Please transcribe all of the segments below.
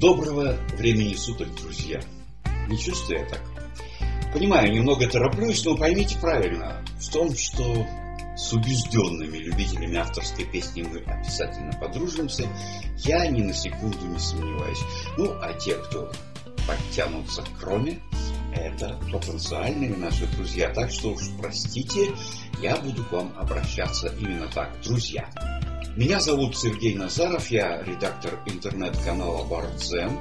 Доброго времени суток, друзья. Не чувствую я так. Понимаю, немного тороплюсь, но поймите правильно. В том, что с убежденными любителями авторской песни мы обязательно подружимся, я ни на секунду не сомневаюсь. Ну, а те, кто подтянутся кроме, это потенциальные наши друзья. Так что уж простите, я буду к вам обращаться именно так, друзья. Меня зовут Сергей Назаров, я редактор интернет-канала Бардзен.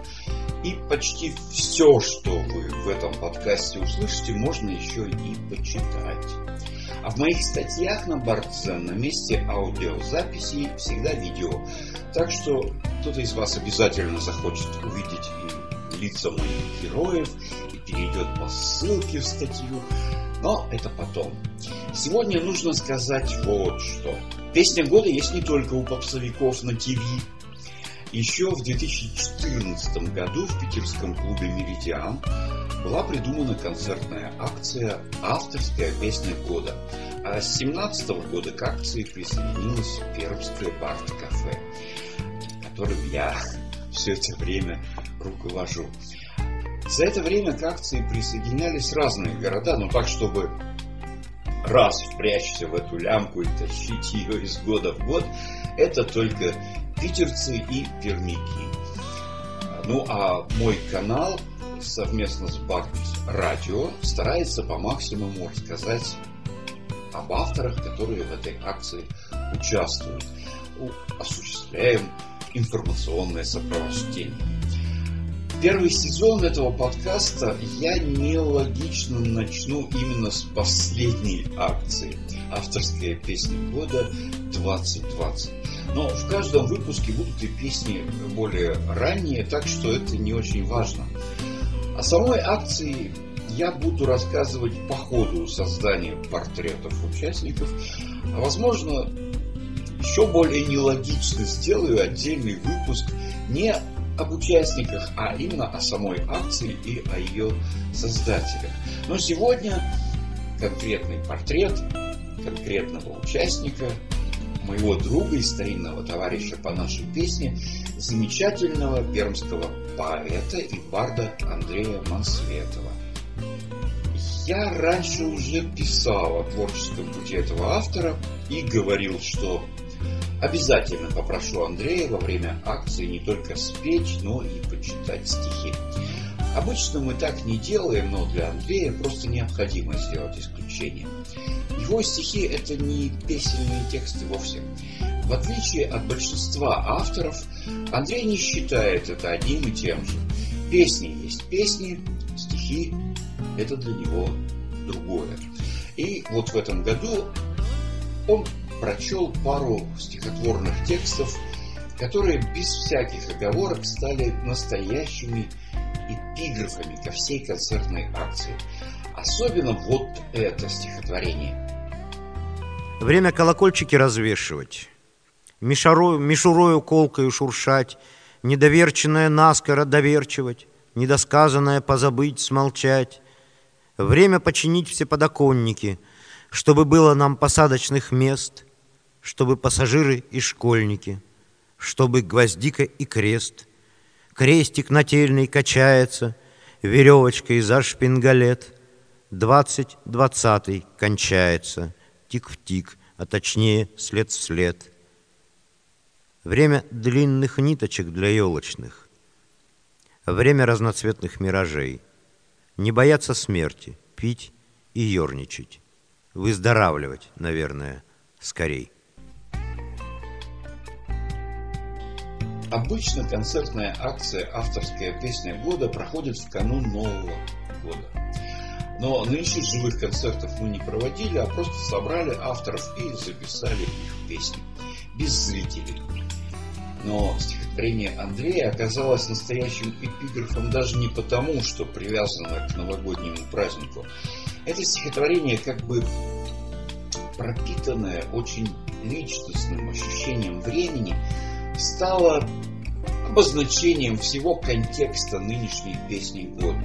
И почти все, что вы в этом подкасте услышите, можно еще и почитать. А в моих статьях на Бардзен на месте аудиозаписи всегда видео. Так что кто-то из вас обязательно захочет увидеть и лица моих героев, и перейдет по ссылке в статью. Но это потом. Сегодня нужно сказать вот что. Песня года есть не только у попсовиков на ТВ. Еще в 2014 году в питерском клубе «Меридиан» была придумана концертная акция «Авторская песня года». А с 2017 года к акции присоединилась Пермское Барт-кафе, которым я все это время руковожу. За это время к акции присоединялись разные города, но так, чтобы раз впрячься в эту лямку и тащить ее из года в год, это только питерцы и пермики. Ну а мой канал совместно с Барт Радио старается по максимуму рассказать об авторах, которые в этой акции участвуют. Ну, осуществляем информационное сопровождение. Первый сезон этого подкаста я нелогично начну именно с последней акции. Авторская песня года 2020. Но в каждом выпуске будут и песни более ранние, так что это не очень важно. О самой акции я буду рассказывать по ходу создания портретов участников. А возможно, еще более нелогично сделаю отдельный выпуск не об участниках, а именно о самой акции и о ее создателях. Но сегодня конкретный портрет конкретного участника, моего друга и старинного товарища по нашей песне, замечательного пермского поэта и барда Андрея Мансветова. Я раньше уже писал о творческом пути этого автора и говорил, что Обязательно попрошу Андрея во время акции не только спеть, но и почитать стихи. Обычно мы так не делаем, но для Андрея просто необходимо сделать исключение. Его стихи – это не песенные тексты вовсе. В отличие от большинства авторов, Андрей не считает это одним и тем же. Песни есть песни, стихи – это для него другое. И вот в этом году он прочел пару стихотворных текстов, которые без всяких оговорок стали настоящими эпиграфами ко всей концертной акции. Особенно вот это стихотворение. Время колокольчики развешивать, мишурою, колкою шуршать, недоверченное наскоро доверчивать, недосказанное позабыть, смолчать. Время починить все подоконники, чтобы было нам посадочных мест, чтобы пассажиры и школьники, чтобы гвоздика и крест. Крестик нательный качается, веревочкой за шпингалет. Двадцать двадцатый кончается, тик в тик, а точнее след в след. Время длинных ниточек для елочных, время разноцветных миражей. Не бояться смерти, пить и ерничать, выздоравливать, наверное, скорей. Обычно концертная акция «Авторская песня года» проходит в канун Нового года. Но нынче живых концертов мы не проводили, а просто собрали авторов и записали их песни. Без зрителей. Но стихотворение Андрея оказалось настоящим эпиграфом даже не потому, что привязано к новогоднему празднику. Это стихотворение как бы пропитанное очень личностным ощущением времени – стало обозначением всего контекста нынешней песни года.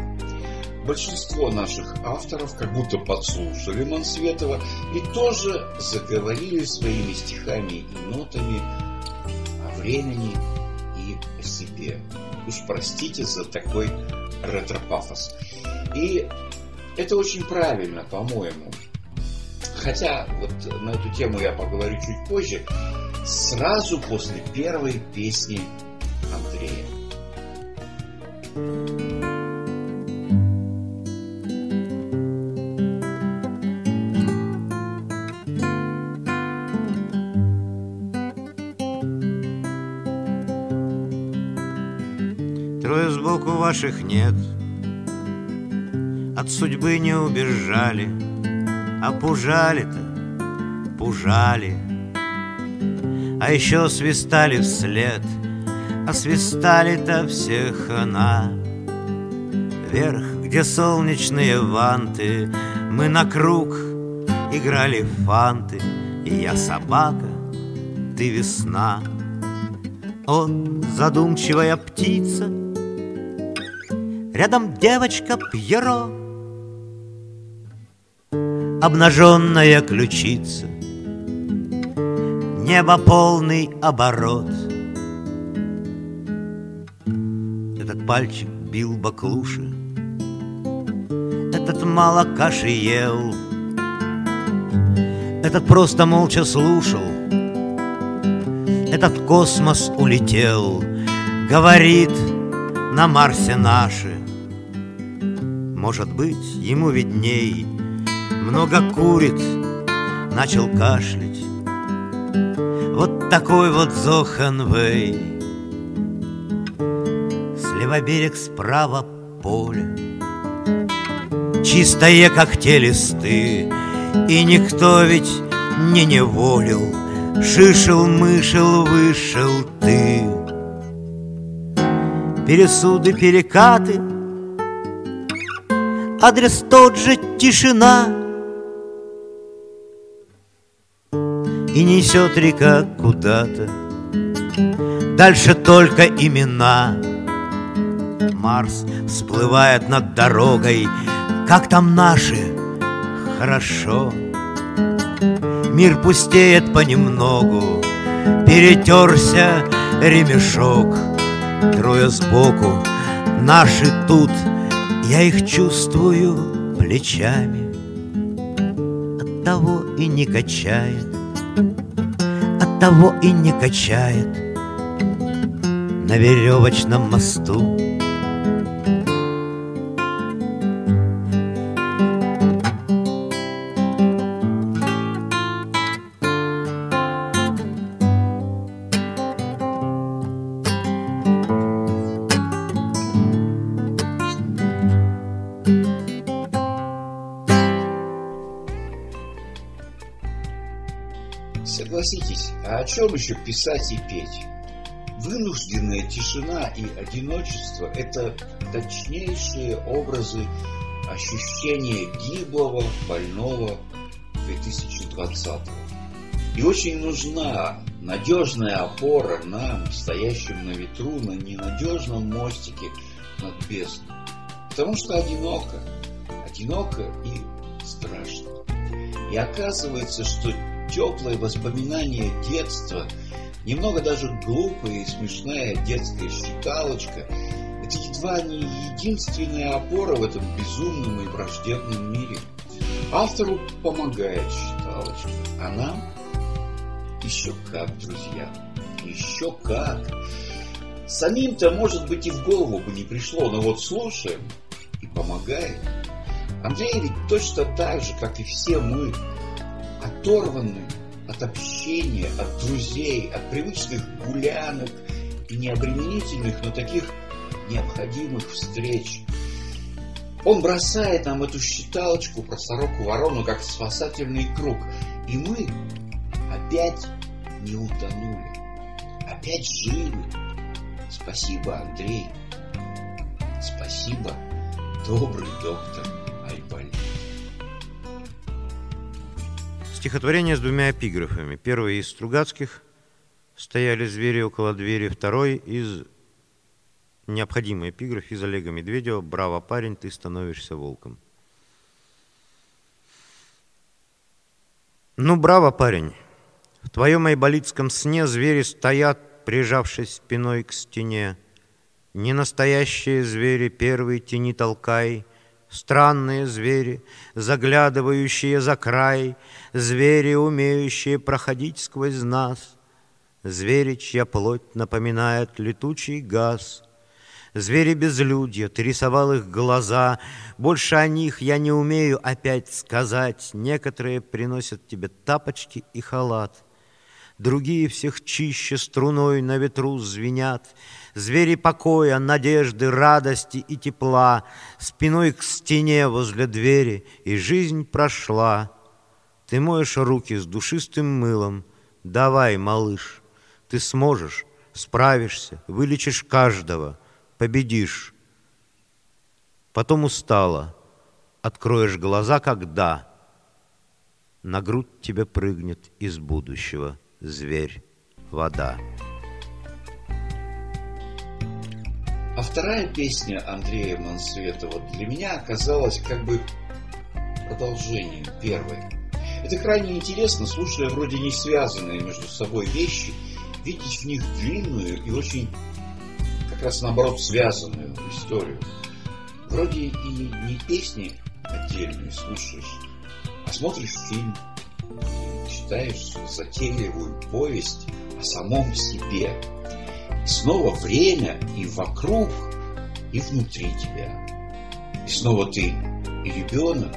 Большинство наших авторов как будто подслушали Мансветова и тоже заговорили своими стихами и нотами о времени и о себе. Уж простите за такой ретро-пафос. И это очень правильно, по-моему. Хотя вот на эту тему я поговорю чуть позже, сразу после первой песни Андрея. Трое сбоку ваших нет. От судьбы не убежали. А пужали-то, пужали А еще свистали вслед А свистали-то всех она. Вверх, где солнечные ванты Мы на круг играли в фанты. И я собака, ты весна. Он задумчивая птица Рядом девочка Пьеро. Обнаженная ключица Небо полный оборот. Этот пальчик бил баклуши. Этот мало каши ел. Этот просто молча слушал. Этот космос улетел. Говорит на Марсе наши. Может быть, ему видней. Много курит, начал кашлять Вот такой вот Зоханвей Слева берег, справа поле. Чистое, как те листы И никто ведь не неволил. Шишел, мышел, вышел ты. Пересуды, перекаты — адрес тот же тишина И несет река куда-то. Дальше только имена. Марс всплывает над дорогой. Как там наши? Хорошо. Мир пустеет понемногу. Перетерся ремешок. Трое сбоку. Наши тут — я их чувствую плечами. От того и не качает От того и не качает На веревочном мосту чем еще писать и петь? Вынужденная тишина и одиночество – это точнейшие образы ощущения гиблого, больного 2020-го. И очень нужна надежная опора нам, стоящим на ветру, на ненадежном мостике над бездной. Потому что одиноко, одиноко и страшно. И оказывается, что теплые воспоминания детства, немного даже глупая и смешная детская считалочка, это едва не единственная опора в этом безумном и враждебном мире. Автору помогает считалочка, а нам еще как, друзья, еще как. Самим-то, может быть, и в голову бы не пришло, но вот слушаем и помогает. Андрей ведь точно так же, как и все мы, оторваны от общения, от друзей, от привычных гулянок и необременительных, но таких необходимых встреч. Он бросает нам эту считалочку про сороку-ворону, как спасательный круг. И мы опять не утонули, опять живы. Спасибо, Андрей. Спасибо, добрый доктор Стихотворение с двумя эпиграфами. Первый из Стругацких «Стояли звери около двери», второй из необходимый эпиграф из Олега Медведева «Браво, парень, ты становишься волком». Ну, браво, парень. В твоем айболитском сне звери стоят, прижавшись спиной к стене. Не настоящие звери, первые тени толкай, Странные звери, заглядывающие за край, Звери, умеющие проходить сквозь нас, Звери, чья плоть напоминает летучий газ — Звери безлюдья, ты рисовал их глаза. Больше о них я не умею опять сказать. Некоторые приносят тебе тапочки и халат. Другие всех чище струной на ветру звенят. Звери покоя, надежды, радости и тепла, Спиной к стене возле двери, и жизнь прошла. Ты моешь руки с душистым мылом. Давай, малыш, ты сможешь, справишься, вылечишь каждого — победишь. Потом устала, откроешь глаза, когда на грудь тебе прыгнет из будущего зверь, вода. А вторая песня Андрея Мансветова для меня оказалась как бы продолжением первой. Это крайне интересно, слушая вроде не связанные между собой вещи, видеть в них длинную и очень как раз наоборот связанную историю. Вроде и не песни отдельные слушаешь, а смотришь фильм, читаешь затейливую повесть о самом себе. И снова время и вокруг, и внутри тебя. И снова ты и ребенок,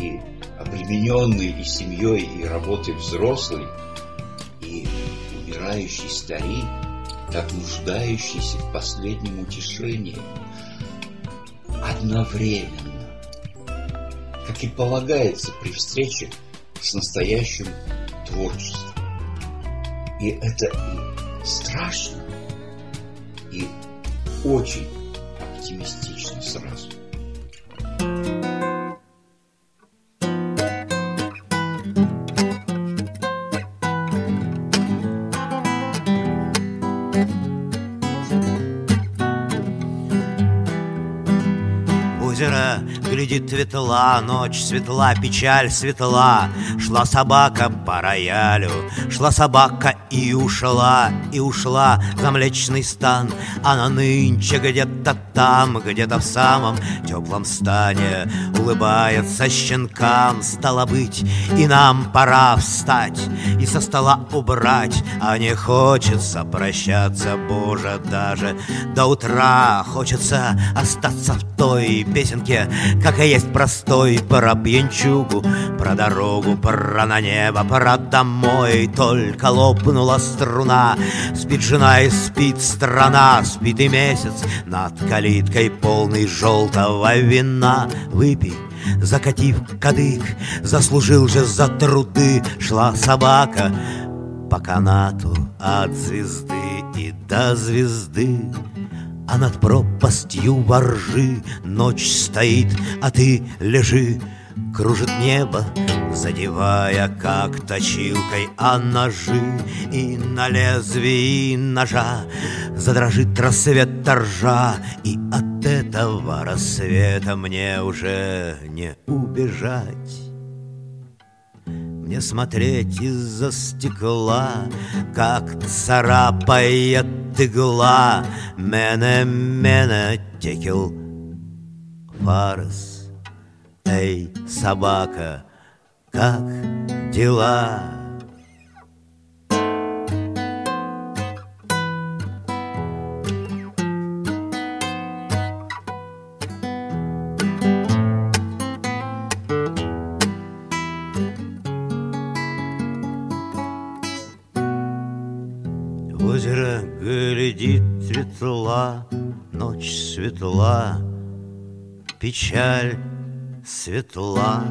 и обремененный и семьей, и работой взрослый, и умирающий старик, так нуждающийся в последнем утешении. Одновременно, как и полагается при встрече с настоящим творчеством. И это и страшно, и очень оптимистично Глядит светла, ночь светла, печаль светла. Шла собака по роялю, шла собака и ушла, и ушла за млечный стан. Она нынче где-то там, где-то в самом теплом стане Улыбается щенкам, стало быть, и нам пора встать И со стола убрать, а не хочется прощаться, Боже, даже до утра. Хочется остаться в той песенке, как и есть простой Про пьянчугу, про дорогу, про на небо, про домой. Только лопнула струна, спит жена и спит страна Спит и месяц над калиткой полный желтого вина Выпей закатив кадык, заслужил же за труды, шла собака по канату от звезды и до звезды. А над пропастью воржи ночь стоит, а ты лежи, Кружит небо, задевая как точилкой А ножи и на лезвии ножа. Задрожит рассвет торжа И от этого рассвета мне уже не убежать. Мне смотреть из-за стекла, Как царапает игла. Мене-мене текел фарс Эй, собака, как дела? озеро глядит светла, Ночь светла, печаль светла.